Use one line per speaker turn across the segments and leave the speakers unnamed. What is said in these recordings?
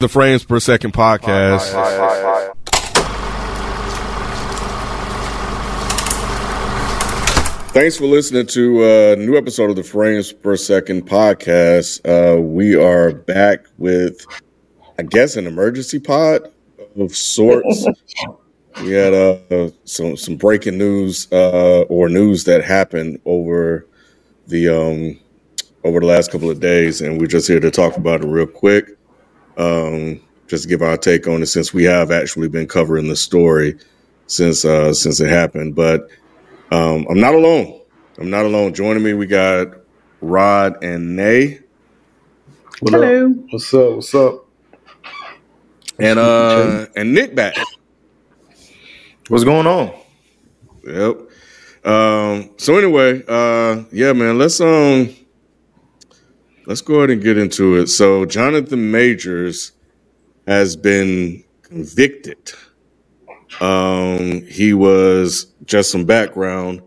the Frames Per Second podcast. Thanks for listening to a new episode of the Frames Per Second podcast. Uh, we are back with, I guess, an emergency pod of sorts. we had uh, some some breaking news uh, or news that happened over the um, over the last couple of days, and we're just here to talk about it real quick. Um, just to give our take on it, since we have actually been covering the story since uh, since it happened, but um, I'm not alone. I'm not alone. Joining me, we got Rod and Nay.
What Hello. Up?
What's up? What's up?
And uh and Nick back.
What's going on?
Yep. Um, so anyway, uh yeah, man, let's um let's go ahead and get into it. So Jonathan Majors has been convicted um, he was just some background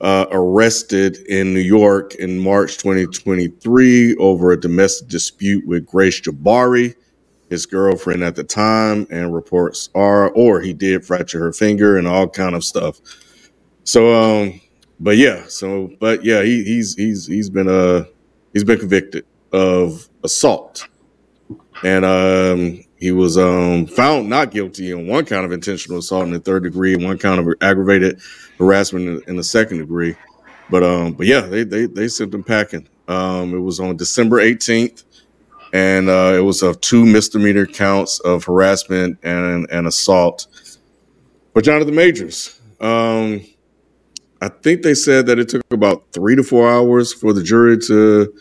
uh, arrested in New York in March 2023 over a domestic dispute with Grace Jabbari, his girlfriend at the time, and reports are, or he did fracture her finger and all kind of stuff. So, um, but yeah, so but yeah, he, he's he's he's been uh he's been convicted of assault, and um, he was um, found not guilty on one count of intentional assault in the third degree, one count of aggravated harassment in the second degree. But um, but yeah, they they they sent him packing. Um, it was on December 18th, and uh, it was of two misdemeanor counts of harassment and and assault for Jonathan Majors. Um, I think they said that it took about three to four hours for the jury to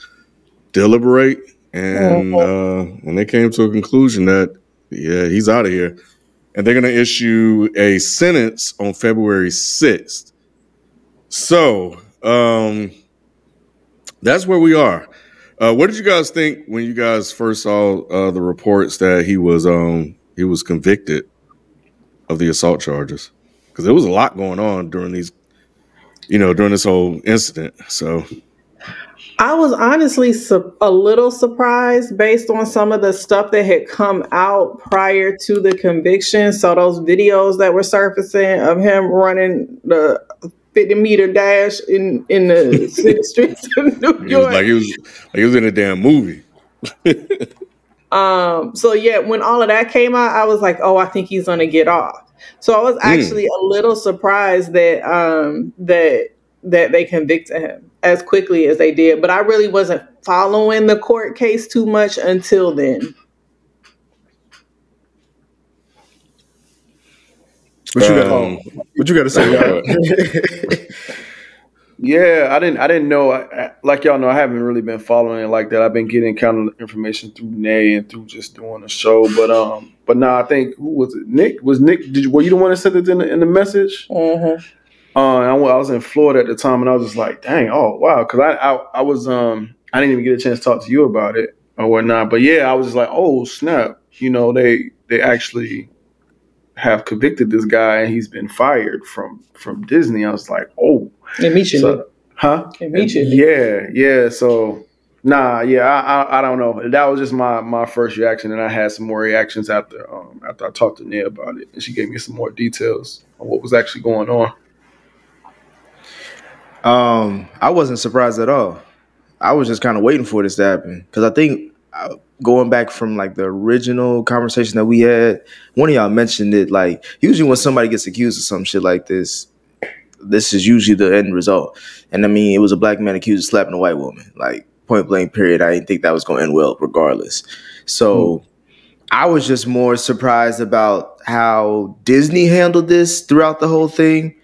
deliberate and uh, and they came to a conclusion that yeah, he's out of here, and they're going to issue a sentence on February sixth. So um, that's where we are. Uh, what did you guys think when you guys first saw uh, the reports that he was um, he was convicted of the assault charges? Because there was a lot going on during these, you know, during this whole incident. So
I was honestly su- a little surprised based on some of the stuff that had come out prior to the conviction. So those videos that were surfacing of him running the 50 meter dash in in the city streets of New York,
like he was like he was in a damn movie.
um. So yeah, when all of that came out, I was like, oh, I think he's gonna get off. So I was hmm. actually mm. a little surprised that um that that they convicted him as quickly as they did. But I really wasn't following the court case too much until then.
What you got? Um, what you got to say? yeah, I didn't. I didn't know. I, like y'all know, I haven't really been following it like that. I've been getting kind of information through Nay and through just doing the show. But um, but now nah, I think who was it? Nick was Nick. Did you, were you the one that sent it in the, in the message?
Mm-hmm.
Uh, I, I was in Florida at the time, and I was just like, "Dang, oh wow!" Because I, I, I was um I didn't even get a chance to talk to you about it or whatnot. But yeah, I was just like, "Oh snap!" You know, they they actually have convicted this guy, and he's been fired from from Disney. I was like, "Oh,
immediately,
so, huh?"
Immediately,
yeah, yeah. So Nah, yeah, I, I, I don't know. That was just my my first reaction, and I had some more reactions after um after I talked to Nia about it, and she gave me some more details on what was actually going on.
Um, I wasn't surprised at all. I was just kind of waiting for this to happen because I think uh, going back from like the original conversation that we had, one of y'all mentioned it. Like usually when somebody gets accused of some shit like this, this is usually the end result. And I mean, it was a black man accused of slapping a white woman. Like point blank, period. I didn't think that was going to end well, regardless. So. Hmm. I was just more surprised about how Disney handled this throughout the whole thing.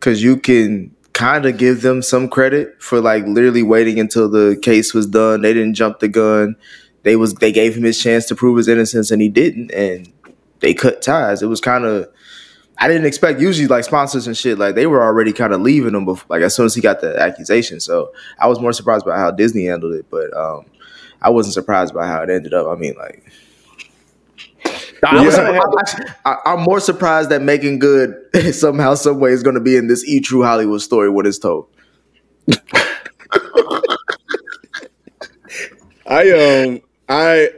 Cause you can kind of give them some credit for like literally waiting until the case was done. They didn't jump the gun. They was they gave him his chance to prove his innocence and he didn't and they cut ties. It was kind of I didn't expect usually like sponsors and shit like they were already kind of leaving him before, like as soon as he got the accusation. So I was more surprised by how Disney handled it, but um I wasn't surprised by how it ended up. I mean like I was, I, am more surprised that Meagan Good somehow, some way is going to be in this E True Hollywood story when it's told.
I um I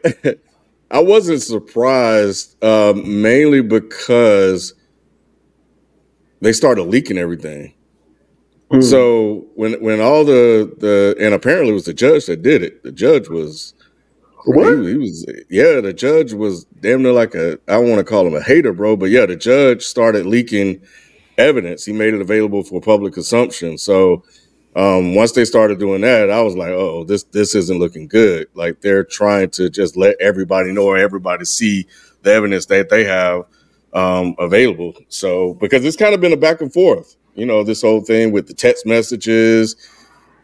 I wasn't surprised, uh, mainly because they started leaking everything. Mm. So when when all the the and apparently it was the judge that did it. The judge was what? He, he, was yeah. The judge was damn near like a I don't want to call him a hater, bro, but yeah, the judge started leaking evidence. He made it available for public consumption. So um, once they started doing that, I was like, oh, this this isn't looking good. Like they're trying to just let everybody know or everybody see the evidence that they have um, available. So because it's kind of been a back and forth, you know, this whole thing with the text messages,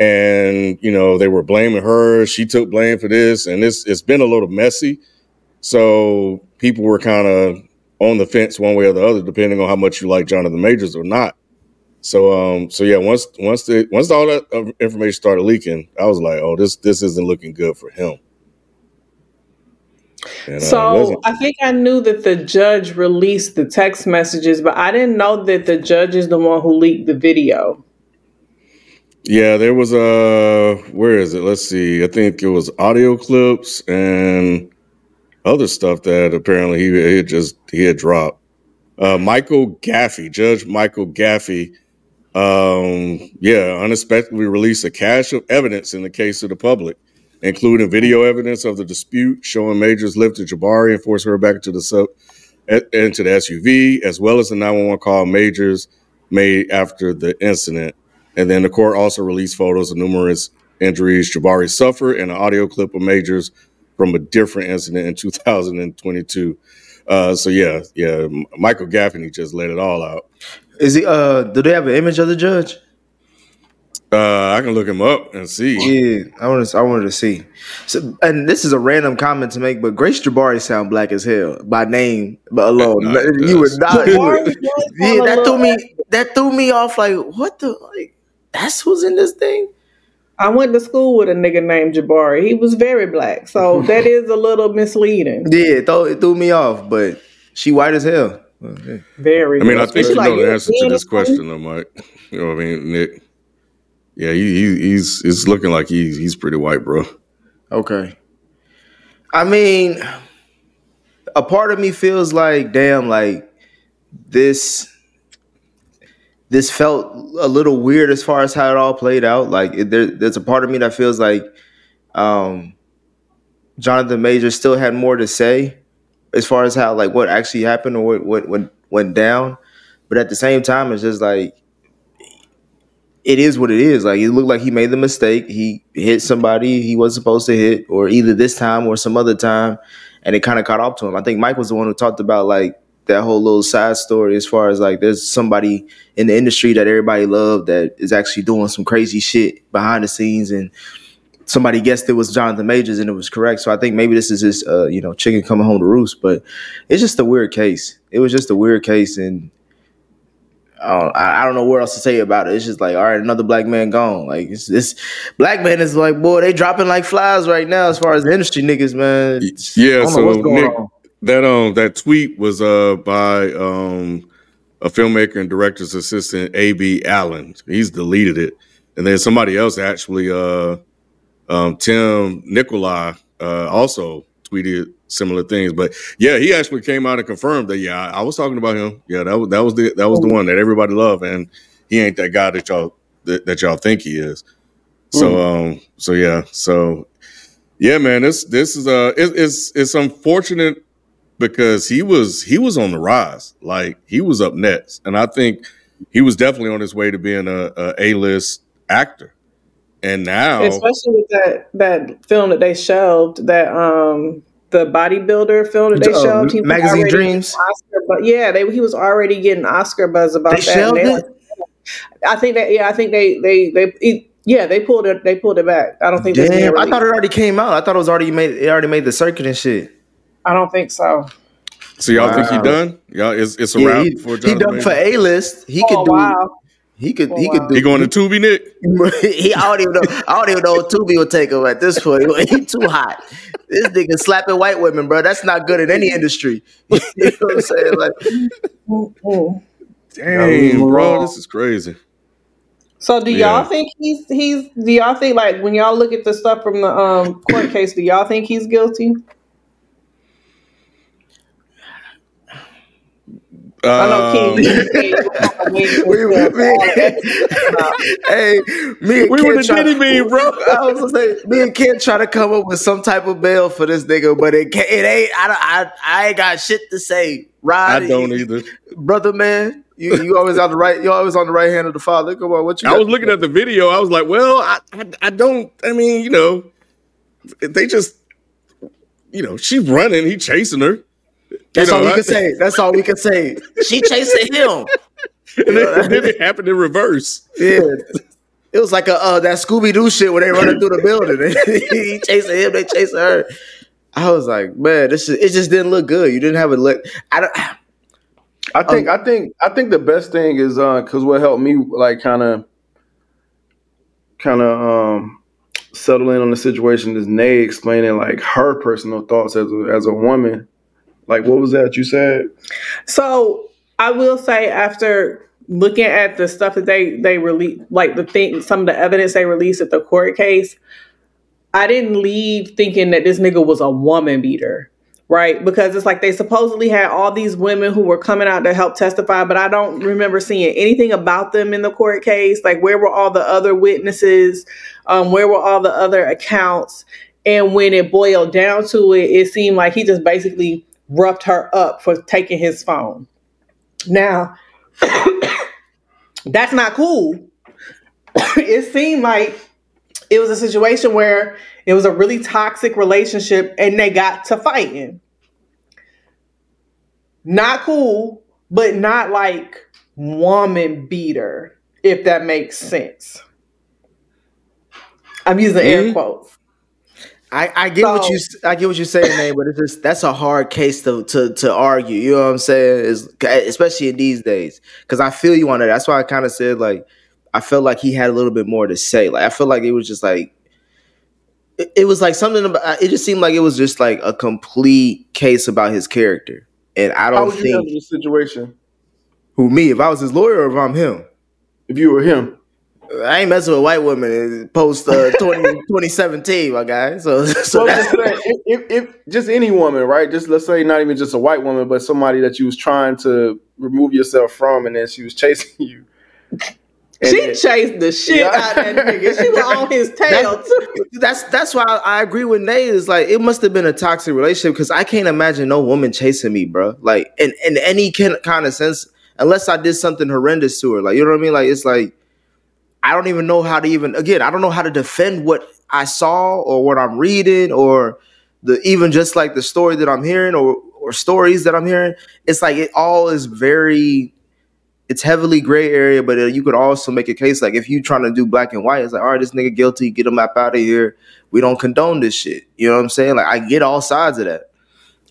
and you know they were blaming her. She took blame for this, and it's it's been a little messy. So people were kind of on the fence one way or the other, depending on how much you like Jonathan Majors or not. So um so yeah, once once the once all that uh, information started leaking, I was like, oh, this this isn't looking good for him.
And, uh, so I think I knew that the judge released the text messages, but I didn't know that the judge is the one who leaked the video.
Yeah, there was a where is it? Let's see. I think it was audio clips and other stuff that apparently he, he had just he had dropped. Uh, Michael Gaffey, Judge Michael Gaffey, um, yeah, unexpectedly released a cache of evidence in the case of the public, including video evidence of the dispute showing Majors lifted Jabbari and forced her back into the sub into the SUV, as well as the 911 call Majors made after the incident. And then the court also released photos of numerous injuries Jabbari suffered and an audio clip of Majors from a different incident in 2022. Uh, so yeah, yeah, Michael Gaffey just let it all out.
Is he? Uh, do they have an image of the judge?
Uh, I can look him up and see.
Yeah, I want to. I wanted to see. So, and this is a random comment to make, but Grace Jabbari sound black as hell by name, but alone. you would not. yeah, that threw me. That threw me off. Like, what the? Like, that's who's in this thing.
I went to school with a nigga named Jabari. He was very black, so that is a little misleading.
Yeah, it, threw, it threw me off, but she white as hell. Okay.
Very.
I mean, I think you like, know the answer to this question, though, Mike. You know what I mean, Nick? Yeah, he, he, he's looking like he's he's pretty white, bro.
Okay. I mean, a part of me feels like, damn, like this this felt a little weird as far as how it all played out. Like it, there, there's a part of me that feels like um, Jonathan Major still had more to say as far as how like what actually happened or what what, what went down. But at the same time, it's just like it is what it is. Like it looked like he made the mistake. He hit somebody he was supposed to hit, or either this time or some other time, and it kind of caught up to him. I think Mike was the one who talked about like that whole little side story as far as like there's somebody in the industry that everybody loved that is actually doing some crazy shit behind the scenes and somebody guessed it was Jonathan Majors and it was correct. So I think maybe this is just uh, you know, chicken coming home to roost, but it's just a weird case. It was just a weird case and I don't, I don't know what else to say about it. It's just like, all right, another black man gone. Like it's this black man is like, boy, they dropping like flies right now as far as the industry niggas, man.
Yeah, so Nick, that um that tweet was uh by um a filmmaker and director's assistant AB Allen. He's deleted it, and then somebody else actually uh um Tim Nikolai uh also tweeted similar things. But yeah, he actually came out and confirmed that yeah, I, I was talking about him. Yeah, that was that was the that was the one that everybody loved, and he ain't that guy that y'all that, that y'all think he is. So mm. um so yeah so yeah man this this is uh it, it's it's unfortunate because he was he was on the rise. Like he was up next, and I think he was definitely on his way to being a, a A-list actor. And now,
especially with that that film that they shelved, that um the bodybuilder film that they uh, shelved, he
magazine dreams.
Oscar, but yeah, they, he was already getting Oscar buzz about they that. They, I think that yeah, I think they they they. yeah, they pulled it. They pulled it back. I don't think.
Damn, I thought it already came out. I thought it was already made. It already made the circuit and shit.
I don't think so.
So y'all wow. think he done? Y'all, it's, it's a yeah, wrap
he, for He done for A list. He oh, could do. Wow. He could. Oh, he could do.
He going to Tubi, Nick?
he. I don't even know. I don't even know if Tubi will take him at this point. He too hot. This nigga slapping white women, bro. That's not good in any industry. you know what I'm saying? Like,
damn, bro, this is crazy.
So do y'all think he's he's? Do y'all think like when y'all look at the stuff from the um court case? Do y'all think he's guilty?
I know um, King. we, we,
hey, me and we Ken try, did me, bro. I was gonna say, me and Ken try to come up with some type of bail for this nigga, but it can't, it ain't. I, I I ain't got shit to say. Rod,
I don't either,
brother. Man, you you always on the right. You always on the right hand of the father. Come on, what you?
I was looking at the video. I was like, well, I, I I don't. I mean, you know, they just, you know, she's running. He chasing her.
That's you know, all we can say. That's all we can say. She chasing him.
and then, then, it happened in reverse.
Yeah. It was like a uh, that Scooby Doo shit where they running through the building. he chasing him, they chasing her. I was like, man, this is, it just didn't look good. You didn't have a look. I don't.
I think um, I think I think the best thing is uh because what helped me like kind of kind of um settle in on the situation is Nay explaining like her personal thoughts as a, as a woman like, what was that you said?
So I will say, after looking at the stuff that they they released, like the thing, some of the evidence they released at the court case, I didn't leave thinking that this nigga was a woman beater. Right, because it's like they supposedly had all these women who were coming out to help testify, but I don't remember seeing anything about them in the court case. Like, where were all the other witnesses? Um, where were all the other accounts? And when it boiled down to it, it seemed like he just basically roughed her up for taking his phone. Now, that's not cool. it seemed like it was a situation where it was a really toxic relationship and they got to fighting. Not cool, but not like woman beater, if that makes sense. I'm using mm-hmm. air quotes.
I, I get so, what you I get what you're saying, man, but it's just that's a hard case to to to argue. You know what I'm saying? Is especially in these days, because I feel you on it. That's why I kind of said like I felt like he had a little bit more to say. Like I feel like it was just like it, it was like something about it. Just seemed like it was just like a complete case about his character, and I don't think
the situation.
Who me? If I was his lawyer, or if I'm him?
If you were him.
I ain't messing with white women post uh, 20, 2017, my guy. So, so
well, just, if, if, if, just any woman, right? Just let's say not even just a white woman, but somebody that you was trying to remove yourself from, and then she was chasing you.
And she then, chased the shit yeah. out of that nigga. She was on his tail
that's, too. That's that's why I, I agree with Nate. Is like it must have been a toxic relationship because I can't imagine no woman chasing me, bro. Like in in any kind of sense, unless I did something horrendous to her. Like you know what I mean? Like it's like I don't even know how to even again, I don't know how to defend what I saw or what I'm reading or the even just like the story that I'm hearing or or stories that I'm hearing. It's like it all is very it's heavily gray area, but uh, you could also make a case like if you trying to do black and white, it's like, all right, this nigga guilty, get him up out of here. We don't condone this shit. You know what I'm saying? Like I get all sides of that.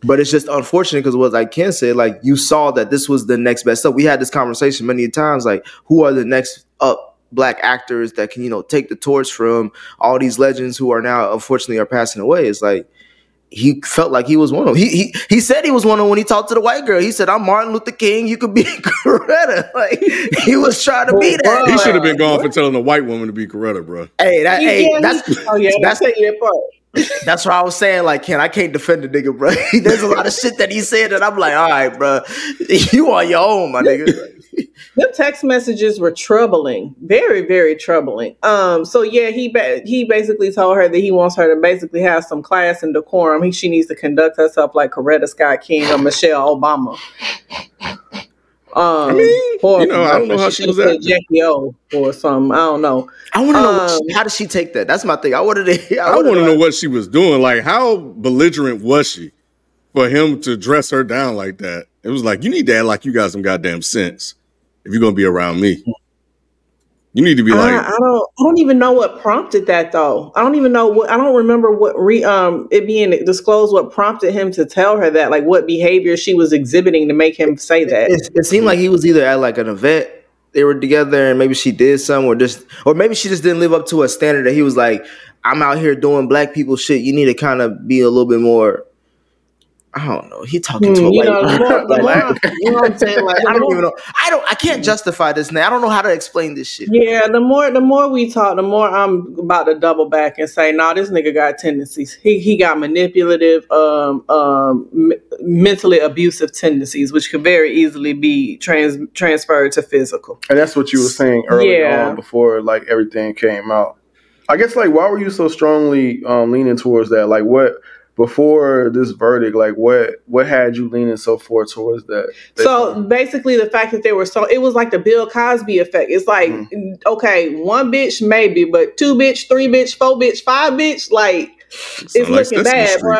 But it's just unfortunate because what I can say, like you saw that this was the next best up. We had this conversation many times, like who are the next up black actors that can you know take the torch from all these legends who are now unfortunately are passing away it's like he felt like he was one of them. He, he he said he was one of them when he talked to the white girl. He said, "I'm Martin Luther King. You could be Coretta." Like he was trying to be that.
He should have been gone for telling the white woman to be Coretta, bro.
Hey, that, yeah, hey, that's oh yeah, that's the part. That's what I was saying. Like, can I can't defend the nigga, bro. There's a lot of shit that he said that I'm like, all right, bro, you on your own, my nigga
the text messages were troubling, very, very troubling. Um, so yeah, he ba- he basically told her that he wants her to basically have some class and decorum. He, she needs to conduct herself like Coretta Scott King or Michelle Obama. Um, I mean, or, you know, I don't know how she, she was at Jackie O or something. I don't know.
I want to know um, she, how did she take that. That's my thing. I wanted to.
I, I want to know what she was doing. Like, how belligerent was she for him to dress her down like that? It was like you need to act like you got some goddamn sense if you're gonna be around me. You need to be like
I, I, don't I don't even know what prompted that though. I don't even know what I don't remember what re um it being disclosed what prompted him to tell her that, like what behavior she was exhibiting to make him say that.
It, it seemed like he was either at like an event they were together and maybe she did some or just or maybe she just didn't live up to a standard that he was like, I'm out here doing black people shit. You need to kind of be a little bit more I don't know. He talking to a
you
white
know, the more, the
Like,
more,
you know what I'm saying? Like, I don't
more-
even know. I don't. I can't justify this now. I don't know how to explain this shit.
Yeah, the more the more we talk, the more I'm about to double back and say, "Nah, this nigga got tendencies. He he got manipulative, um, um, m- mentally abusive tendencies, which could very easily be trans transferred to physical."
And that's what you were saying earlier
Yeah.
on before like everything came out. I guess like why were you so strongly um, leaning towards that? Like what before this verdict, like what what had you leaning so far towards that?
So basically, the fact that they were so it was like the Bill Cosby effect. It's like
Mm.
okay, one bitch maybe, but two bitch, three bitch, four bitch, five bitch, like it's
like
looking bad, bro.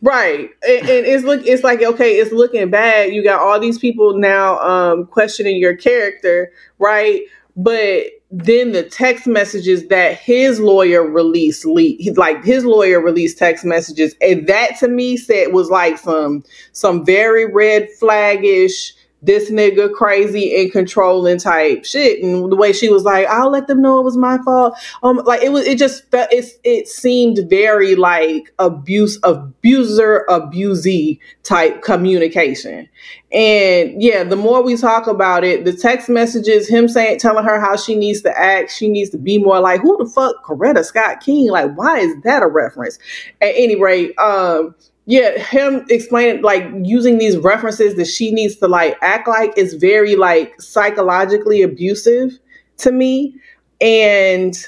Right, and, and it's look, it's like okay, it's looking bad. You got all these people now um, questioning your character, right? But then the text messages that his lawyer released, le- he- like his lawyer released text messages, and that to me said was like some some very red flaggish. This nigga crazy and controlling type shit, and the way she was like, "I'll let them know it was my fault." um like it was it just felt, it's it seemed very like abuse abuser abusee type communication. And yeah the more we talk about it the text messages him saying telling her how she needs to act she needs to be more like who the fuck coretta scott king? Like why is that a reference? At any rate um yeah him explaining like using these references that she needs to like act like is very like psychologically abusive to me and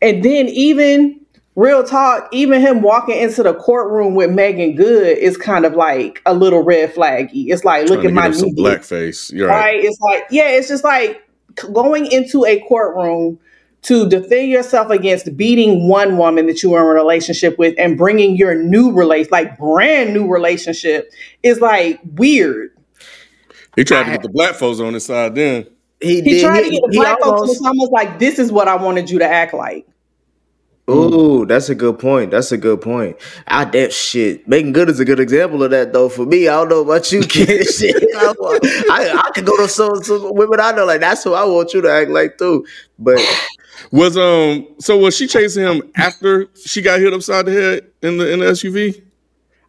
and then even real talk, even him walking into the courtroom with Meagan Good is kind of like a little red flaggy. It's like, look at my
get him
new bitch,
blackface. Right.
right? It's like, yeah, it's just like going into a courtroom to defend yourself against beating one woman that you were in a relationship with and bringing your new relation, like brand new relationship, is like weird.
He tried to get the black folks on his side then.
He,
He
did.
tried to get the
he
black folks, and
almost-
it's almost like this is what I wanted you to act like.
Ooh, that's a good point. That's a good point. I damn shit. Meagan Good is a good example of that though. For me, I don't know about you, kid. shit, I, want- I, I could go to some, some women I know like that's who I want you to act like too. But
Was um so was she chasing him after she got hit upside the head in the in the SUV?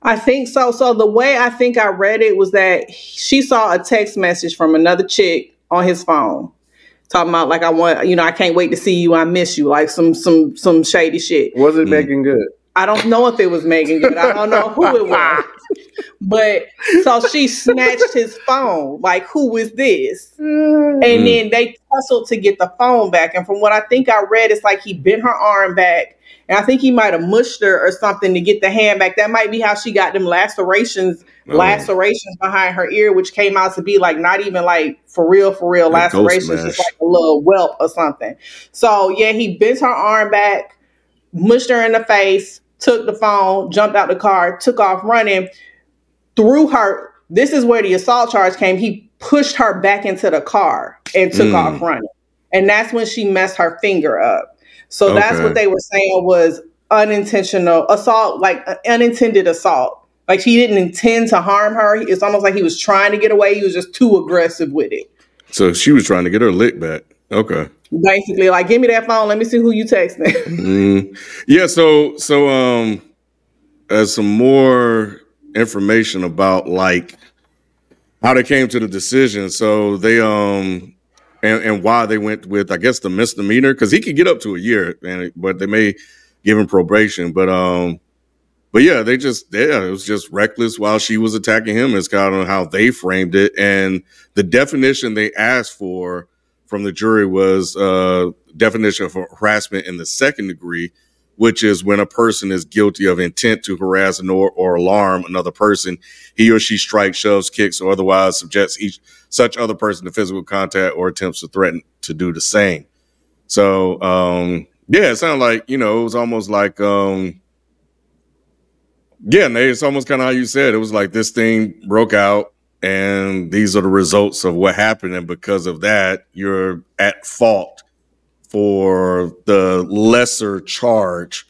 I think so. So the way I think I read it was that she saw a text message from another chick on his phone. Talking about like I want you know, I can't wait to see you, I miss you, like some some some shady shit.
was it
Mm.
Meagan Good?
I don't know if it was Meagan Good. I don't know who it was. But so she snatched his phone. Like, who is this? And
Mm.
then they tussled to get the phone back. And from what I think I read, it's like he bent her arm back. And I think he might have mushed her or something to get the hand back. That might be how she got them lacerations,
Oh.
lacerations behind her ear, which came out to be like not even like for real, for real
Like
lacerations, just like a little whelp or something. So yeah, he bent her arm back, mushed her in the face, took the phone, jumped out the car, took off running, threw her. This is where the assault charge came. He pushed her back into the car and took
Mm.
off running. And that's when she messed her finger up. So that's what they were saying was unintentional assault, like uh, unintended assault. Like he didn't intend to harm her. It's almost like he was trying to get away. He was just too aggressive with it.
So she was trying to get her lick back. Okay.
Basically, like, give me that phone. Let me see who you texting.
Mm. Yeah, so so um as some more information about like how they came to the decision. So they um and, and why they went with I guess the misdemeanor because he could get up to a year, and but they may give him probation. But um but yeah, they just yeah, it was just reckless while she was attacking him. Is kind of how they framed it, and the definition they asked for from the jury was uh definition of harassment in the second degree, which is when a person is guilty of intent to harass or, or alarm another person, he or she strikes, shoves, kicks, or otherwise subjects each such other person to physical contact or attempts to threaten to do the same. So um yeah, it sounded like, you know, it was almost like um yeah, it's almost kind of how you said. It was like this thing broke out and these are the results of what happened. And because of that, you're at fault for the lesser charge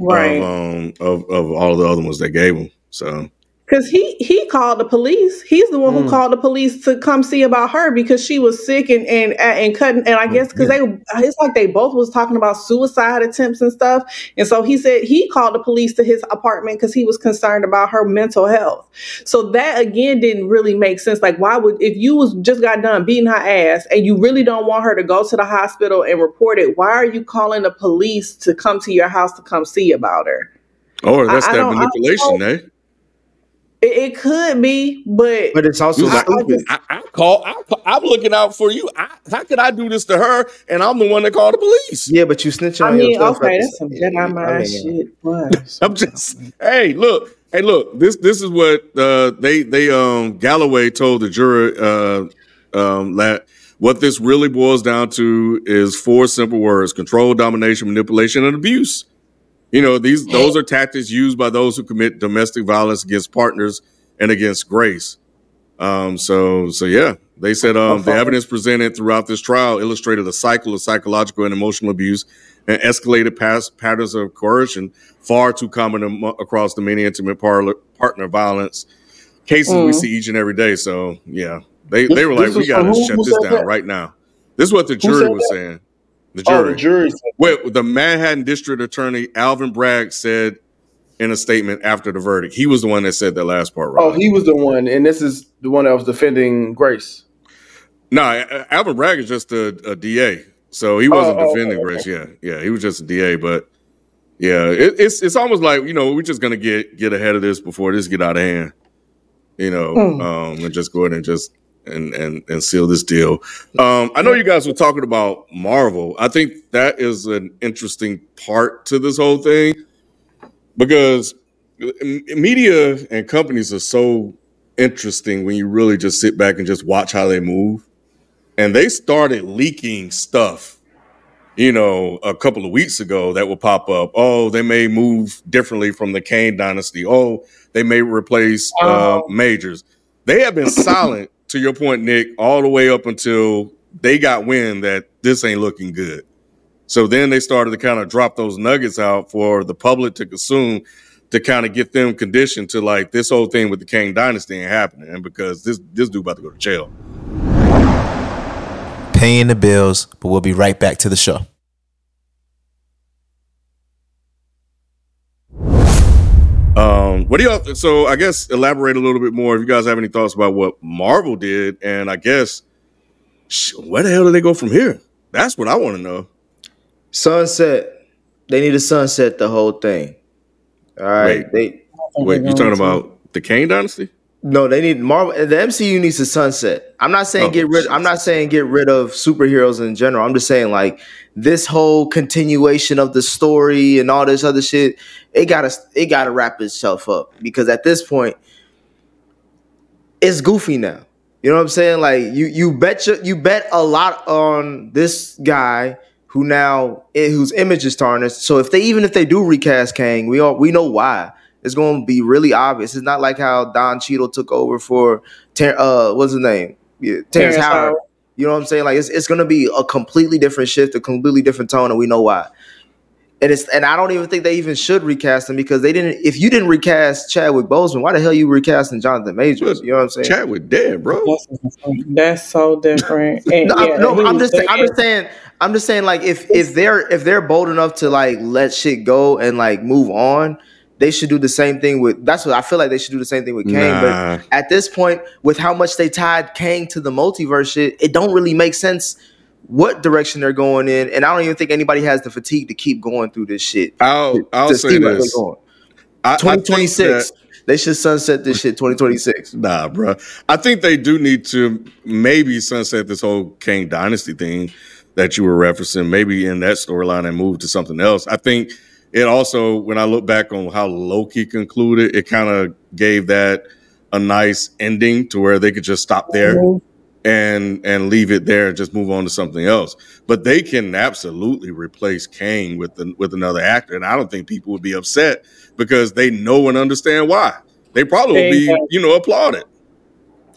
right.
of, um, of, of all the other ones they gave him. So,
Because he he called the police. He's the one who mm. called the police to come see about her because she was sick and and and cutting. And I mm, guess because yeah. they it's like they both was talking about suicide attempts and stuff. And so he said he called the police to his apartment because he was concerned about her mental health. So that again didn't really make sense. Like why would if you was just got done beating her ass and you really don't want her to go to the hospital and report it, why are you calling the police to come to your house to come see about her?
Oh, that's I, that I manipulation, eh?
It, it, could be, but
but it's also
I, I, I, call. I, am looking out for you. I, how could I do this to her? And I'm the one that called the police.
Yeah, but you snitching.
I mean, okay, that's some Jedi mind shit.
I'm just. hey, look. Hey, look. This this is what uh, they they um Galloway told the jury uh, um, that what this really boils down to is four simple words: control, domination, manipulation, and abuse. You know, these those are tactics used by those who commit domestic violence against partners and against Grace. Um, so so yeah, they said um, the evidence presented throughout this trial illustrated a cycle of psychological and emotional abuse and escalated past patterns of coercion far too common am- across the many intimate par- partner violence cases mm. we see each and every day. So yeah, they they were like, we got to shut this down that? right now. This is what the jury was that? saying. The jury. Oh, the jury. Wait, the Manhattan District Attorney Alvin Bragg said in a statement after the verdict. He was the one that said that last part, right?
Oh, he was the one, and this is the one that was defending Grace.
No, Alvin Bragg is just a, a DA, so he wasn't oh, defending okay, Grace. Yeah, yeah, he was just a DA, but yeah, it, it's it's almost like you know we're just gonna get get ahead of this before this get out of hand, you know, mm. um, and just go ahead and just and and and seal this deal. Um, I know you guys were talking about Marvel. I think that is an interesting part to this whole thing because media and companies are so interesting when you really just sit back and just watch how they move. And they started leaking stuff, you know, a couple of weeks ago that will pop up. Oh, they may move differently from the Kang dynasty. Oh, they may replace uh, oh. majors. They have been silent to your point, Nick, all the way up until they got wind that this ain't looking good. So then they started to kind of drop those nuggets out for the public to consume to kind of get them conditioned to like this whole thing with the Kang dynasty ain't happening. And because this this dude about to go to jail.
Paying the bills, but we'll be right back to the show.
What do y'all? So I guess elaborate a little bit more if you guys have any thoughts about what Marvel did, and I guess where the hell do they go from here? That's what I want to know.
Sunset. They need to sunset the whole thing. All right.
Wait, they, wait you talking about the Kang dynasty?
No, they need Marvel. The MCU needs to sunset. I'm not saying oh, get rid. I'm not saying get rid of superheroes in general. I'm just saying like this whole continuation of the story and all this other shit. It gotta it gotta wrap itself up because at this point, it's goofy now. You know what I'm saying? Like you you bet you, you bet a lot on this guy who now eh, whose image is tarnished. So if they even if they do recast Kang, we all we know why it's going to be really obvious. It's not like how Don Cheadle took over for Ter- uh what's his name? Yeah, Terrence, Terrence Howard. Howard. You know what I'm saying? Like it's it's going to be a completely different shift, a completely different tone, and we know why. And it's and I don't even think they even should recast him because they didn't. If you didn't recast Chadwick Boseman, why the hell you recasting Jonathan Majors? You know what I'm saying?
Chadwick dead, bro.
That's so different. And,
no, yeah, no I'm just I'm just saying I'm just saying like if if they're if they're bold enough to like let shit go and like move on, they should do the same thing with that's what I feel like they should do the same thing with Kang. Nah. But at this point, with how much they tied Kang to the multiverse shit, it don't really make sense what direction they're going in. And I don't even think anybody has the fatigue to keep going through this shit.
I'll to, I'll to say this.
2026. they should sunset this shit 2026.
Nah, bro. I think they do need to maybe sunset this whole Kang Dynasty thing that you were referencing, maybe in that storyline and move to something else. I think – it also, when I look back on how Loki concluded, it kind of gave that a nice ending to where they could just stop there mm-hmm. and and leave it there and just move on to something else. But they can absolutely replace Kang with the, with another actor, and I don't think people would be upset because they know and understand why. They probably would be, you know, applauded.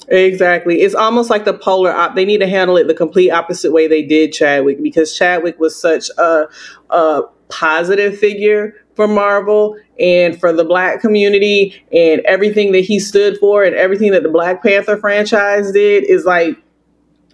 Exactly. It's almost like the polar op- they need to handle it the complete opposite way they did Chadwick because Chadwick was such a, a positive figure for Marvel and for the black community and everything that he stood for and everything that the Black Panther franchise did is like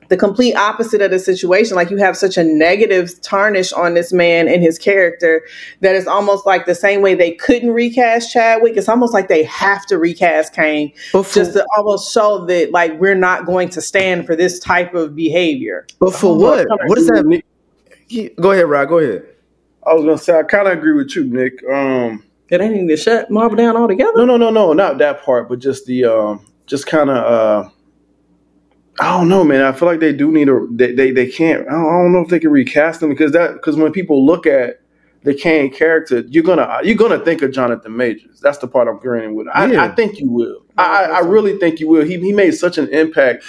the complete opposite of the situation. Like you have such a negative tarnish on this man and his character that it's almost like the same way they couldn't recast Chadwick. It's almost like they have to recast Kang for, just to almost show that like we're not going to stand for this type of behavior.
But for what? What does that mean? Go ahead, Rod. Go ahead.
I was gonna say I kind of agree with you, Nick. Um,
it ain't need to shut Marvel down altogether.
No, no, no, no, not that part, but just the um, just kind of uh I don't know, man. I feel like they do need a. They they, they can't. I don't, I don't know if they can recast them because that because when people look at the Kang character, you're gonna you're gonna think of Jonathan Majors. That's the part I'm agreeing with. I, yeah. I think you will. I, I really think you will. He he made such an impact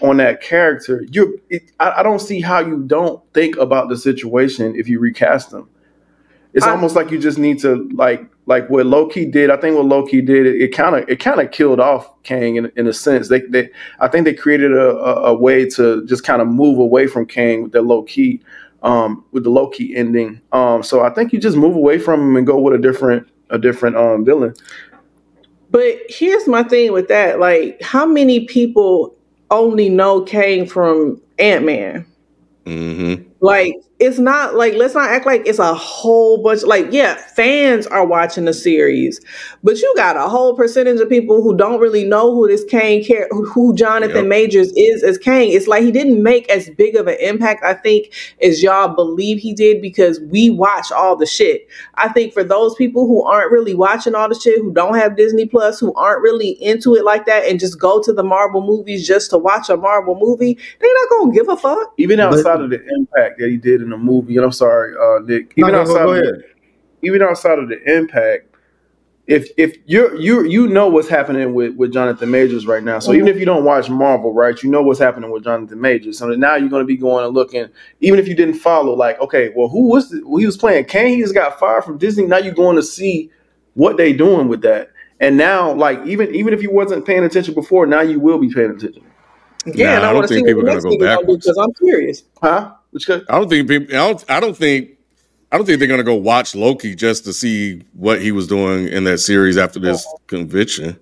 on that character. You, I, I don't see how you don't think about the situation if you recast him. It's I, almost like you just need to like like what Loki did. I think what Loki did it kind of it kind of killed off Kang in, in a sense. They they I think they created a, a, a way to just kind of move away from Kang with the Loki um, with the Loki ending. Um, so I think you just move away from him and go with a different a different um, villain.
But here's my thing with that: like, how many people only know Kang from Ant Man? Mm-hmm. Like it's not like let's not act like it's a whole bunch like yeah fans are watching the series but you got a whole percentage of people who don't really know who this Kang care who Jonathan yep. Majors is as Kang it's like he didn't make as big of an impact I think as y'all believe he did because we watch all the shit. I think for those people who aren't really watching all the shit who don't have Disney Plus who aren't really into it like that and just go to the Marvel movies just to watch a Marvel movie they're not gonna give a fuck.
Even outside but, of the impact that he did in the movie, and I'm sorry, uh, Nick. Even no, outside, go, go of the, even outside of the impact, if if you you you know what's happening with with Jonathan Majors right now. So mm-hmm. even if you don't watch Marvel, right, you know what's happening with Jonathan Majors. So now you're going to be going and looking, even if you didn't follow, like, okay, well, who was the, well, he was playing? Kang he just got fired from Disney. Now you're going to see what they doing with that. And now, like, even even if you wasn't paying attention before, now you will be paying attention.
Yeah, nah, and I, I want to see people are going to go backwards because I'm curious.
Huh?
Which I don't think people. I don't. I don't think. I don't think they're gonna go watch Loki just to see what he was doing in that series after this conviction.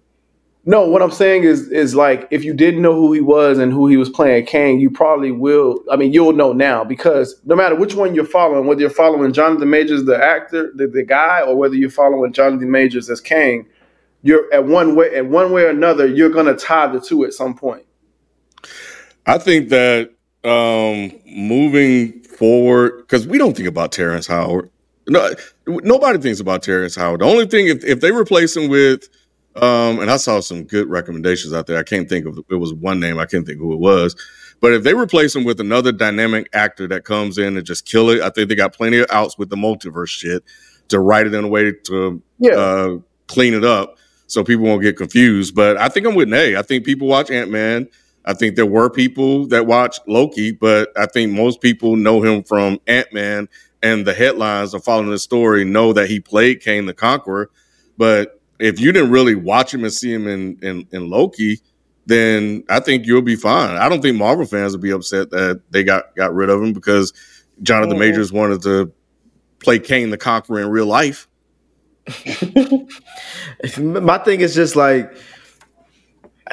No, what I'm saying is is like if you didn't know who he was and who he was playing Kang, you probably will. I mean, you'll know now because no matter which one you're following, whether you're following Jonathan Majors, the actor, the, the guy, or whether you're following Jonathan Majors as Kang, you're at one way at one way or another, you're gonna tie the two at some point.
I think that um, moving forward, because we don't think about Terrence Howard. No, nobody thinks about Terrence Howard. The only thing, if, if they replace him with, um, and I saw some good recommendations out there. I can't think of it was one name. I can't think who it was. But if they replace him with another dynamic actor that comes in and just kill it, I think they got plenty of outs with the multiverse shit to write it in a way to yeah. uh, clean it up so people won't get confused. But I think I'm with Nay. I think people watch Ant Man I think there were people that watched Loki, but I think most people know him from Ant Man and the headlines of following the story know that he played Kang the Conqueror. But if you didn't really watch him and see him in, in, in Loki, then I think you'll be fine. I don't think Marvel fans will be upset that they got, got rid of him because Jonathan mm-hmm. Majors wanted to play Kang the Conqueror in real life.
My thing is just like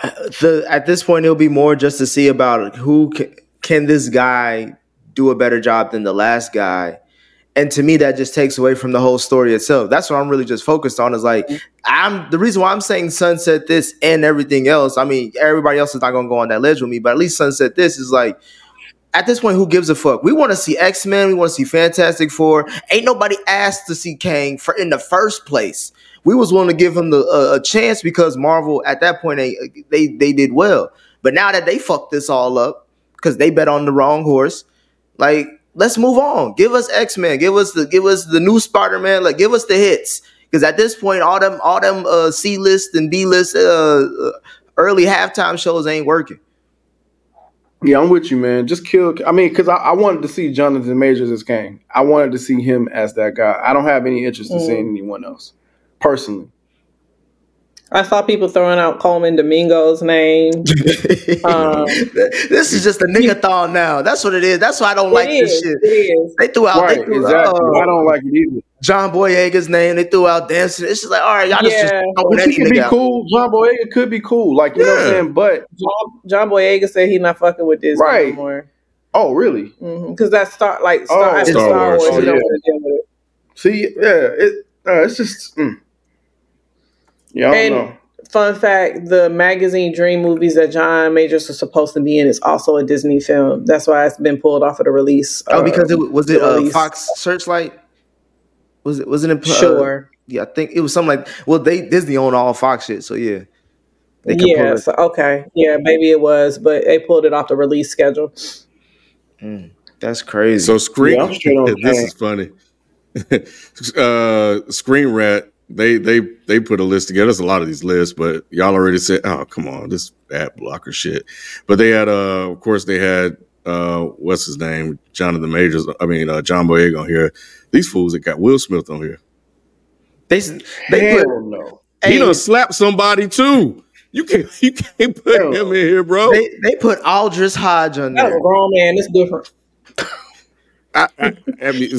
the at this point it'll be more just to see about who can, can this guy do a better job than the last guy and to me that just takes away from the whole story itself that's what i'm really just focused on is like i'm the reason why i'm saying sunset this and everything else i mean everybody else is not going to go on that ledge with me but at least sunset this is like at this point, who gives a fuck? We want to see X Men. We want to see Fantastic Four. Ain't nobody asked to see Kang for in the first place we was willing to give him the uh, a chance because Marvel at that point they they they did well. But now that they fucked this all up because they bet on the wrong horse, like let's move on. Give us X Men. Give us the give us the new Spider Man. Like give us the hits. Because at this point, all them all them uh, C list and B list uh, uh, early halftime shows ain't working.
Yeah, I'm with you, man. Just kill. I mean, because I, I, wanted to see Jonathan Majors as Kang. I wanted to see him as that guy. I don't have any interest in mm. seeing anyone else personally.
I saw people throwing out Colman Domingo's name.
um, this is just a nigga thon now. That's what it is. That's why I don't like
is,
this shit. They threw out.
Right,
they threw,
exactly.
Uh,
I don't like it either.
John Boyega's name. They threw out dancing. It's just like, all right, y'all just,
Yeah.
just
Which he could be cool. John Boyega could be cool. Like you know what I'm saying. But
John, John Boyega said he's not fucking with this
Right.
anymore.
oh really?
Because that start like Star,
Oh,
after
Star
Star,
Wars,
Wars,
oh, yeah.
want to deal with it.
See, yeah, it uh, it's just. Mm. Yeah, I don't
And-
know.
Fun fact: the magazine Dream movies that John Majors was supposed to be in is also a Disney film. That's why it's been pulled off of the release.
Oh, because
uh,
it was it
the
uh. Fox Searchlight. Was it wasn't it? uh,
Sure.
yeah, I think it was something like. Well, they Disney own all Fox shit, so yeah. They
yeah. So, okay. Yeah. Maybe it was, but they pulled it off the release schedule.
Mm, that's crazy.
So screen.
Yeah, I'm straight on
this is funny. uh, Screen Rat. They they they put a list together. There's a lot of these lists, but y'all already said, "Oh, come on, this ad blocker shit." But they had, uh, of course, they had uh, what's his name, Jonathan Majors. I mean, uh, John Boyega on here. These fools that got Will Smith on here.
they they
Hell
put
no.
He
Hey.
done slapped somebody too. You can't you can't put
Hell.
him in here, bro.
they, they put Aldis Hodge on
That was
there.
a grown man. It's different.
I, I, I mean,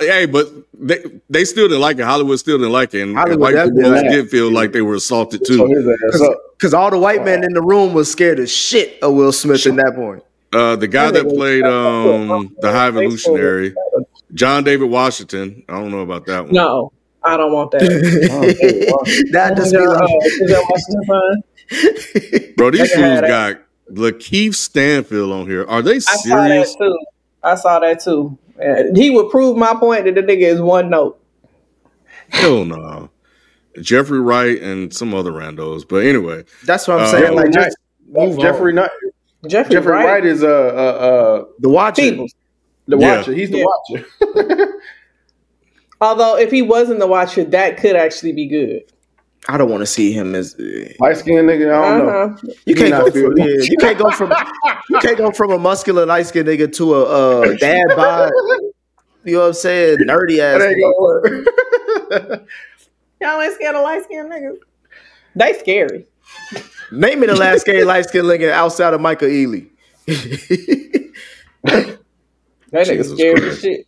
hey, but they they still didn't like it. Hollywood still didn't like it, and, and white people
didn't.
did feel like they were assaulted too.
his ass up.
Because all the white men in the room was scared as shit of Will Smith in that point.
Uh, the guy
That
that played um, the High Evolutionary, John David Washington. I don't know about that one.
No, I don't want that.
that just be
Uh,
like,
is that Washington Fun?
Bro, these
They can have
fools got Lakeith Stanfield on here. Are they
I saw that
serious?
too. I saw that too. Yeah, He would prove my point that the nigga is one note.
Hell no. Jeffrey Wright and some other randos. But anyway,
that's what I'm
Uh,
saying. Like,
Jeffrey
just move
Jeffrey
on.
Knight,
Jeffrey,
Jeffrey
Wright.
Wright is uh uh, uh
the watcher.
People.
the
Yeah.
watcher. He's the
Yeah.
watcher.
Although if he wasn't the watcher, that could actually be good.
I don't want to see him as. uh,
Light skinned nigga. I don't know.
Uh-huh.
You can't go from yeah, you can't go from you can't go from a muscular light skinned nigga to a uh, dad bod. You know what I'm saying? Nerdy ass.
That ain't gonna work.
Y'all ain't scared of light skinned niggas. They scary.
Name me the last gay light skinned nigga outside of Michael Ealy.
That nigga scary as shit.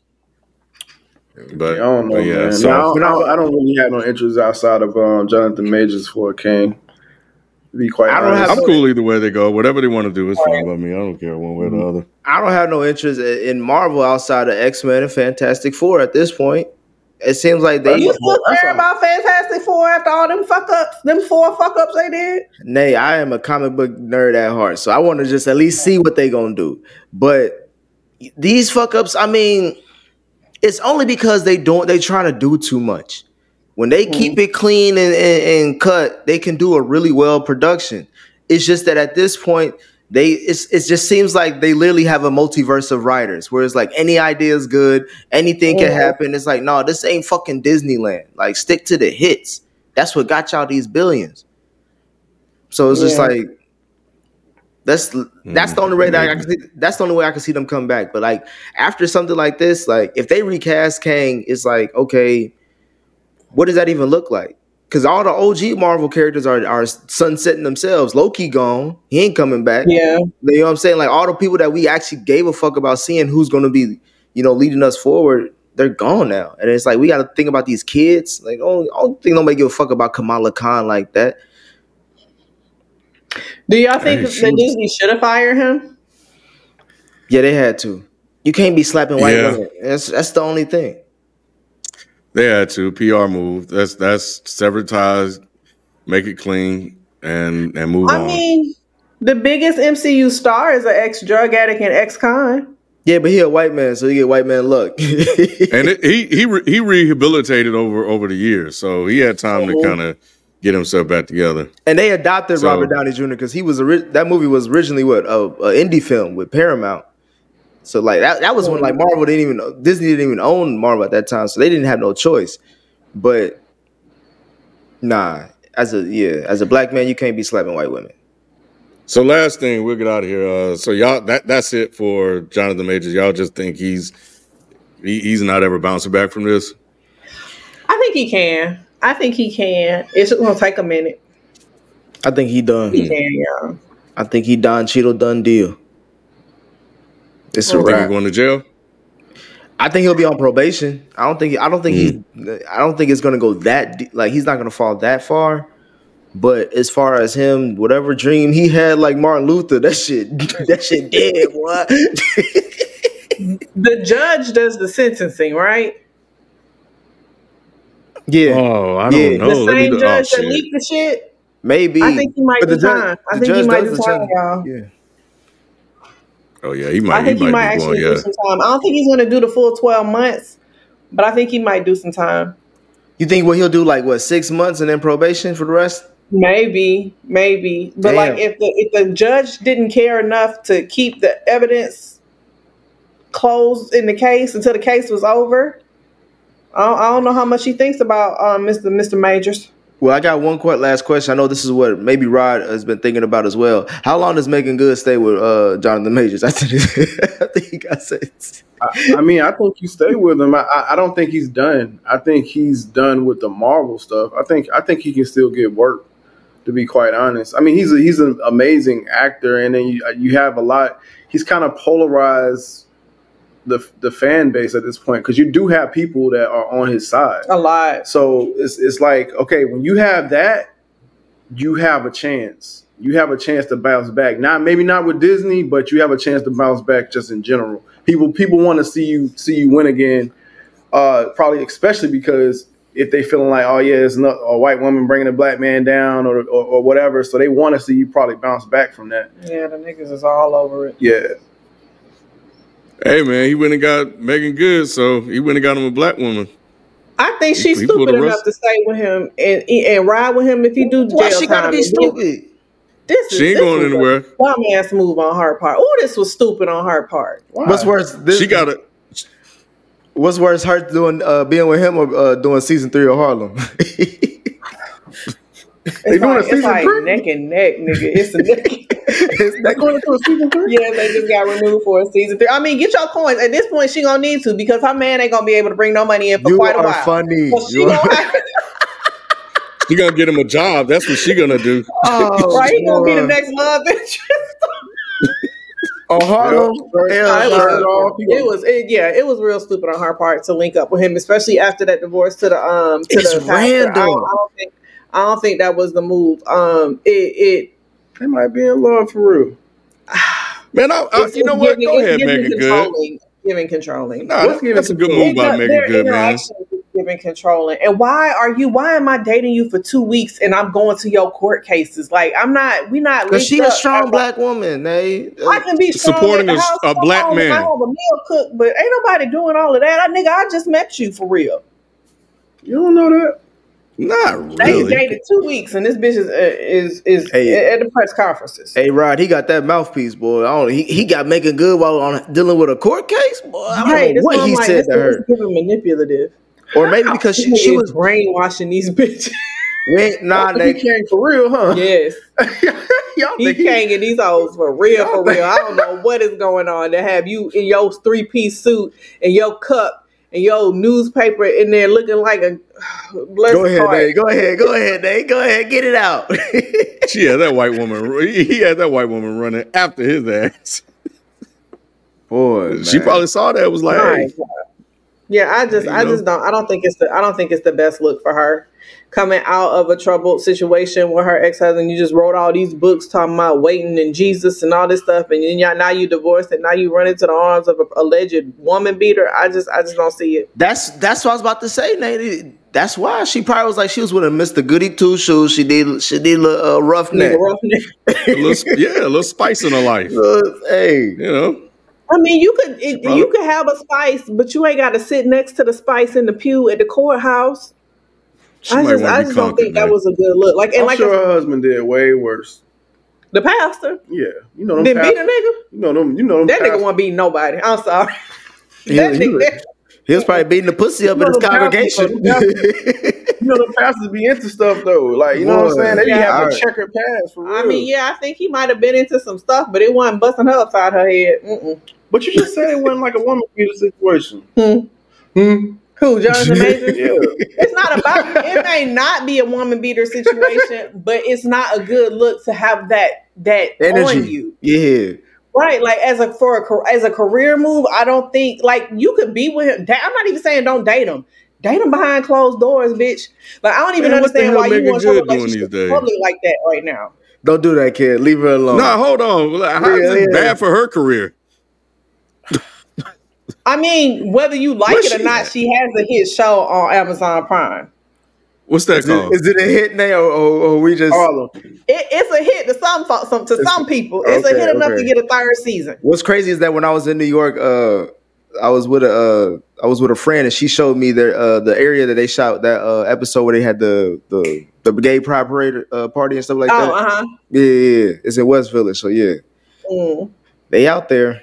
But,
I don't know,
but yeah.
man.
So
No, I, don't, I don't- really have no interest outside of um, Jonathan Majors for a king. To be quite
I don't
honest.
have-
I'm cool either way they go. Whatever they want to do is fine by me. I don't care one way or the other.
I don't have no interest in Marvel outside of X Men and Fantastic Four at this point. It seems like they
You still
That's
care
all.
about Fantastic Four after all them fuck ups, them four fuck ups they did?
Nay, I am a comic book nerd at heart, so I want to just at least see what they gonna do. But these fuck ups, I mean, it's only because they don't they trying to do too much. When they keep it clean and, and, and cut, they can do a really well production. It's just that at this point, they it's it just seems like they literally have a multiverse of writers, where it's like any idea is good, anything can
Mhm.
happen. It's like, no, this ain't fucking Disneyland. Like, stick to the hits. That's what got y'all these billions. So it's just like that's hmm. that's the only way that I can see, that's the only way I can see them come back. But like after something like this, like if they recast Kang, it's like okay, what does that even look like? Because all the OG Marvel characters are are sunsetting themselves. Loki gone, he ain't coming back.
Yeah.
You know what I'm saying? Like all the people that we actually gave a fuck about seeing who's going to be, you know, leading us forward, they're gone now. And it's like we got to think about these kids. Like, oh, I don't think nobody give a fuck about Kamala Khan like that.
Do y'all think
Hey,
that
shoot.
Disney should have fired him?
Yeah, they had to. You can't be slapping white
Yeah.
women. That's that's the only thing.
They had to PR move. That's that's sever ties, make it clean, and and move
I
on.
I mean, the biggest MCU star is an ex drug addict and ex con.
Yeah, but he a white man, so he get white man luck.
and it, he he re, he rehabilitated over over the years, so he had time to
Mhm.
kind of get himself back together.
and they adopted
So-
Robert Downey Jr. because he was ori- that movie was originally what a, a indie film with Paramount. So like that that was when like Marvel didn't even Disney didn't even own Marvel at that time, so they didn't have no choice. But nah, as a yeah, as a black man, you can't be slapping white women.
So last thing, we'll get out of here. Uh, so y'all, that that's it for Jonathan Majors. Y'all just think he's he, he's not ever bouncing back from this.
I think he can. I think he can. It's gonna take a minute.
I think he done.
He can, yeah.
I think he Don Cheadle done deal. It's a
You think he
wrap.
going to jail?
I think he'll be on probation. I don't think. I don't think he. Mm. I don't think it's gonna go that. De- like he's not gonna fall that far. But as far as him, whatever dream he had, like Martin Luther, that shit, that shit dead. What?
The judge does the sentencing, right?
Yeah,
Oh, I don't
Yeah.
know.
the
Let me
same
do- oh,
judge that leaked the shit.
maybe.
I think he might
But
do
the judge-
time. I think he might
does
do time, y'all.
Yeah.
Oh yeah, he might.
I think
he
he might
might
actually
going.
do
Yeah.
some time. I don't think he's going to do the full twelve months, but I think he might do some time.
You think what he'll do like what six months and then probation for the rest?
Maybe, maybe, but
Damn.
like if the if the judge didn't care enough to keep the evidence closed in the case until the case was over, I don't, I don't know how much he thinks about um, Mr. Mr. Majors.
Well, I got one quite last question. I know this is what maybe Rod has been thinking about as well. How long does Meagan Good stay with uh, Jonathan Majors? I think, I think he got sentenced.
I, I mean, I think you stay with him. I, I I don't think he's done. I think he's done with the Marvel stuff. I think I think he can still get work. To be quite honest, I mean, he's a, he's an amazing actor, and then you, you have a lot. He's kind of polarized the the fan base at this point because you do have people that are on his side.
A lot.
So it's it's like okay, when you have that, you have a chance. You have a chance to bounce back. Not maybe not with Disney, but you have a chance to bounce back just in general. People people want to see you see you win again. Uh, probably especially because if they feeling like oh yeah, it's not a white woman bringing a black man down or or, or whatever, so they want to see you probably bounce back from that.
Yeah, the niggas is all over it.
Yeah,
Hey man, he went and got Meagan Good, so he went and got him a black woman.
I think
He-
she's
he
stupid enough
Russ-
to stay with him and and ride with him if he do jail
Why she gotta
time.
be stupid?
This is
She ain't
this
going
was a
anywhere.
Dumb ass move on her part. Oh, this was stupid on her part.
Why?
What's worse? This,
She got it.
What's worse, her doing uh, being with him or uh, doing season three of Harlem?
It's
They doing a
like, it's
season
like
three?
neck and neck, nigga. It's a neck.
They going into a season three?
yeah, they just got renewed for a season three. I mean, get your coins. At this point, she gonna need to because her man ain't gonna be able to bring no money in for
you
quite a
are
while.
funny.
So
You are-
gonna
She gonna get him a job. That's what she gonna do.
oh,
right? He gonna be the next love interest.
on Harlem. Hell,
I
Turn
no.
it off.
It was, it, yeah, it was real stupid on her part to link up with him, especially after that divorce to the um to
It's
the pastor.
random.
I don't, I don't think I don't think that was the move. Um, it it
They might be in love for real.
Man, I, I, you know what?
giving-
Go ahead,
giving
Meagan Good.
Giving controlling.
Nah,
Let's
that-
give
that's
it
a good
to-
move by
It- Meagan
Good, man.
interaction is Giving controlling, and why are you? Why am I dating you for two weeks and I'm going to your court cases? Like I'm not. We not.
Cause she
linked
a
up.
strong black woman, eh?
I can be strong
Supporting a- a black man.
I have a meal cook, but ain't nobody doing all of that. I nigga, I just met you for real.
You don't know that?
Not really.
They dated two weeks, and this bitch is uh, is is
Hey.
at the press conferences.
Hey Rod, he got that mouthpiece, boy. I don't. He, he got Meagan Good while on dealing with a court case, boy. I don't
Right,
know what he
like,
said to her,
giving manipulative.
or maybe because she, she was
brainwashing these bitches.
went nah.
he
They,
came for real, huh?
yes,
Y'all
he can't get these hoes for real, for real. I don't know what is going on to have you in your three piece suit and your cup and your newspaper in there looking like a blessed
go ahead,
heart.
Nate. Go ahead. Go ahead, Nate. Go ahead. Get it out.
She had that white woman. He he had that white woman running after his ass.
boy,
She
man.
probably saw that. and Was like,
Right.
hey,
Yeah, I just,
You
I
know?
just don't, I don't think it's the, I don't think it's the best look for her coming out of a troubled situation with her ex husband. You just wrote all these books talking about waiting and Jesus and all this stuff, and then y'all, now you divorced and now you run into the arms of an alleged woman beater. I just, I just don't see it.
That's that's what I was about to say, Nate. That's why she probably was like she was with a Mr. Goody Two Shoes. She did she did a little uh, roughneck.
Nigga, roughneck.
a little, yeah, a little spice in her life.
Uh, hey,
You know,
I mean, you could, it,
probably-
you could have a spice, but you ain't got to sit next to the spice in the pew at the courthouse.
She
I
might
just,
want
I
be
just don't
conquered.
think that was a good look. Like, and
I'm
like
sure her husband did way worse.
the pastor
Yeah, you know them.
didn't beat a nigga.
You know them. You know them.
That nigga
pastors-
won't beat nobody. I'm sorry.
He-
that
he
nigga,
was- he was probably beating the pussy up
You
in his
know the pastors-
congregation.
You know the pastors be into stuff though. Like you know what I'm saying? They be
yeah,
having a checkered past for real.
I mean, yeah, I think he might have been into some stuff, but it wasn't busting her upside her head. Mm-mm.
But you just said it wasn't like a woman beater situation.
Hmm.
Hmm.
Who, Jonathan Majors? yeah. It's not about it may not be a woman beater situation, but it's not a good look to have that that Energy. on you.
Yeah.
Right, like as a for a as a career move, I don't think like you could be with him. I'm not even saying don't date him. Date him behind closed doors, bitch. Like I don't even Man, understand why you want to relationship public like that right now.
Don't do that, kid. Leave her alone.
No, hold on. How yeah, is it yeah. bad for her career?
I mean, whether you like Where's it or not, at? she has a hit show on Amazon Prime.
What's that
is
called?
It, is it a hit now, or, or, or we just?
It, it's a hit to some, some to some people. It's okay, a hit enough okay. to get a third season.
What's crazy is that when I was in New York, uh, I was with a uh, I was with a friend, and she showed me the uh, the area that they shot that uh, episode where they had the the the gay pride parade uh, party and stuff like oh, that. Uh-huh. Yeah, yeah, yeah, it's in West Village, so yeah, mm. they out there.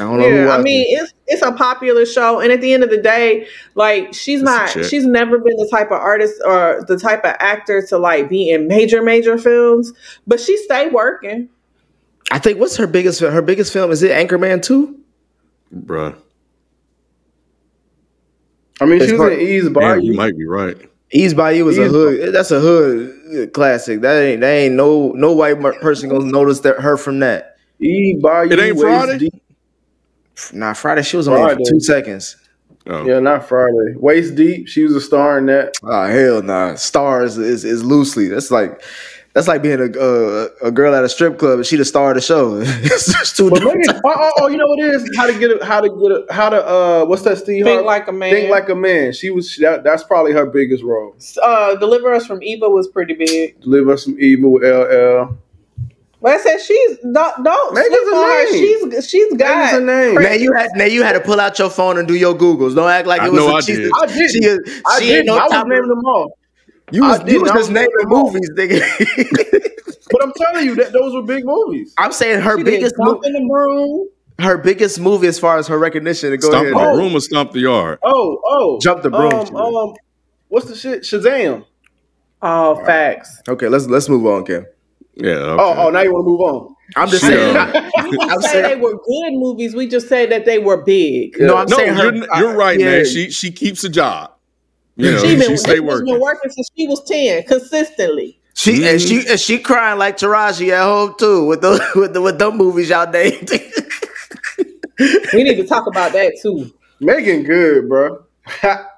I don't know. Yeah, I mean, it's it's a popular show, and at the end of the day, like she's it's not, she's never been the type of artist or the type of actor to like be in major major films, but she stay working.
I think what's her biggest her biggest film is it Anchorman two,
bruh.
I mean, it's she was in Eve's Bayou.
you You might be right.
Eve's Bayou was Eve's a hood. That's a hood classic. That ain't that ain't no no white person gonna notice that her from that.
Eve's Bayou.
It ain't Friday. Deep.
Nah, Friday. She was only for two seconds.
Oh. Yeah, not Friday. Waist deep. She was a star in that.
Oh hell nah. Stars is, is loosely. That's like that's like being a uh, a girl at a strip club and she the star of the show. it's
too but maybe, oh, oh, oh, you know what it is? How to get it? How to get it? How to uh? What's that? Steve?
Think like a man.
Think like a man. She was. That, that's probably her biggest role.
Uh, Deliver Us from Evil was pretty big.
Deliver Us from Evil with LL.
But I said she's don't don't sleep on her. She's she's got
a name.
Now you had now you had to pull out your phone and do your googles. Don't act like it I was.
Know a, I, did. I did. She, is, I she did. No I was naming them all.
You was, you was just naming movies, nigga.
but I'm telling you that those were big movies.
I'm saying her she biggest
movie. in the room.
Her biggest movie as far as her recognition. To go
stomp
ahead.
the oh. broom or stomp the yard.
Oh, oh,
jump the broom.
Um, um, what's the shit? Shazam.
Oh, facts.
Okay, let's let's move on, Kim.
Yeah. Okay.
Oh, oh, now you want to move on.
I'm just saying.
I'm saying they were good movies. We just said that they were big.
No, I'm no, saying her, you're, you're right, yeah. man. She she keeps a job. You know, she, been, she stay working.
been working since she was ten consistently.
She mm-hmm. and she and she crying like Taraji at home too with those with the with them movies y'all named.
we need to talk about that too.
Meagan Good, bro.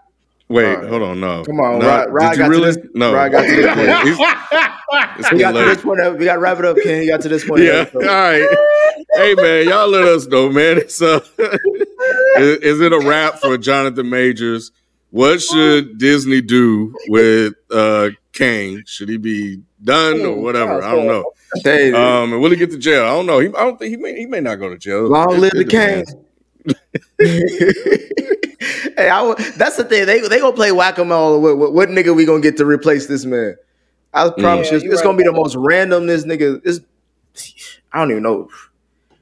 Wait, hold on, no.
Come on, no, Rod, Rod
did you really?
This,
no,
Rod got to this point. we got to this point. We got to wrap it up, Ken. You got to this point.
Yeah, all right. hey man, y'all let us know, man. It's uh, is, is, it a wrap for Jonathan Majors? What should Disney do with uh Kang? Should he be done or whatever? I don't know. Hey, um, and will he get to jail? I don't know. He, I don't think he may. He may not go to jail.
Long live the Kang. hey, I, that's the thing. They they gonna play whack a mole. What, what, what, nigga we gonna get to replace this man? I promise yeah, you, it's right gonna be the most random. This nigga is. I don't even know.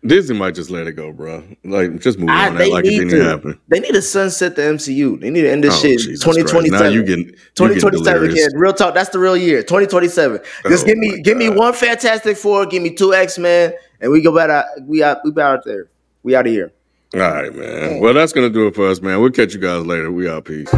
Disney might just let it go, bro. Like, just move I, on. That like it didn't
to.
happen.
They need to sunset the MCU. They need to end this oh, shit. Twenty twenty seven.
you getting
twenty twenty seven again. Real talk. That's the real year. Twenty twenty seven. Just oh give me give me one Fantastic Four. Give me two X Men, and we go back. We out. We out there. We out of here.
All right, man. Well, that's gonna do it for us, man. We'll catch you guys later. We out. Peace.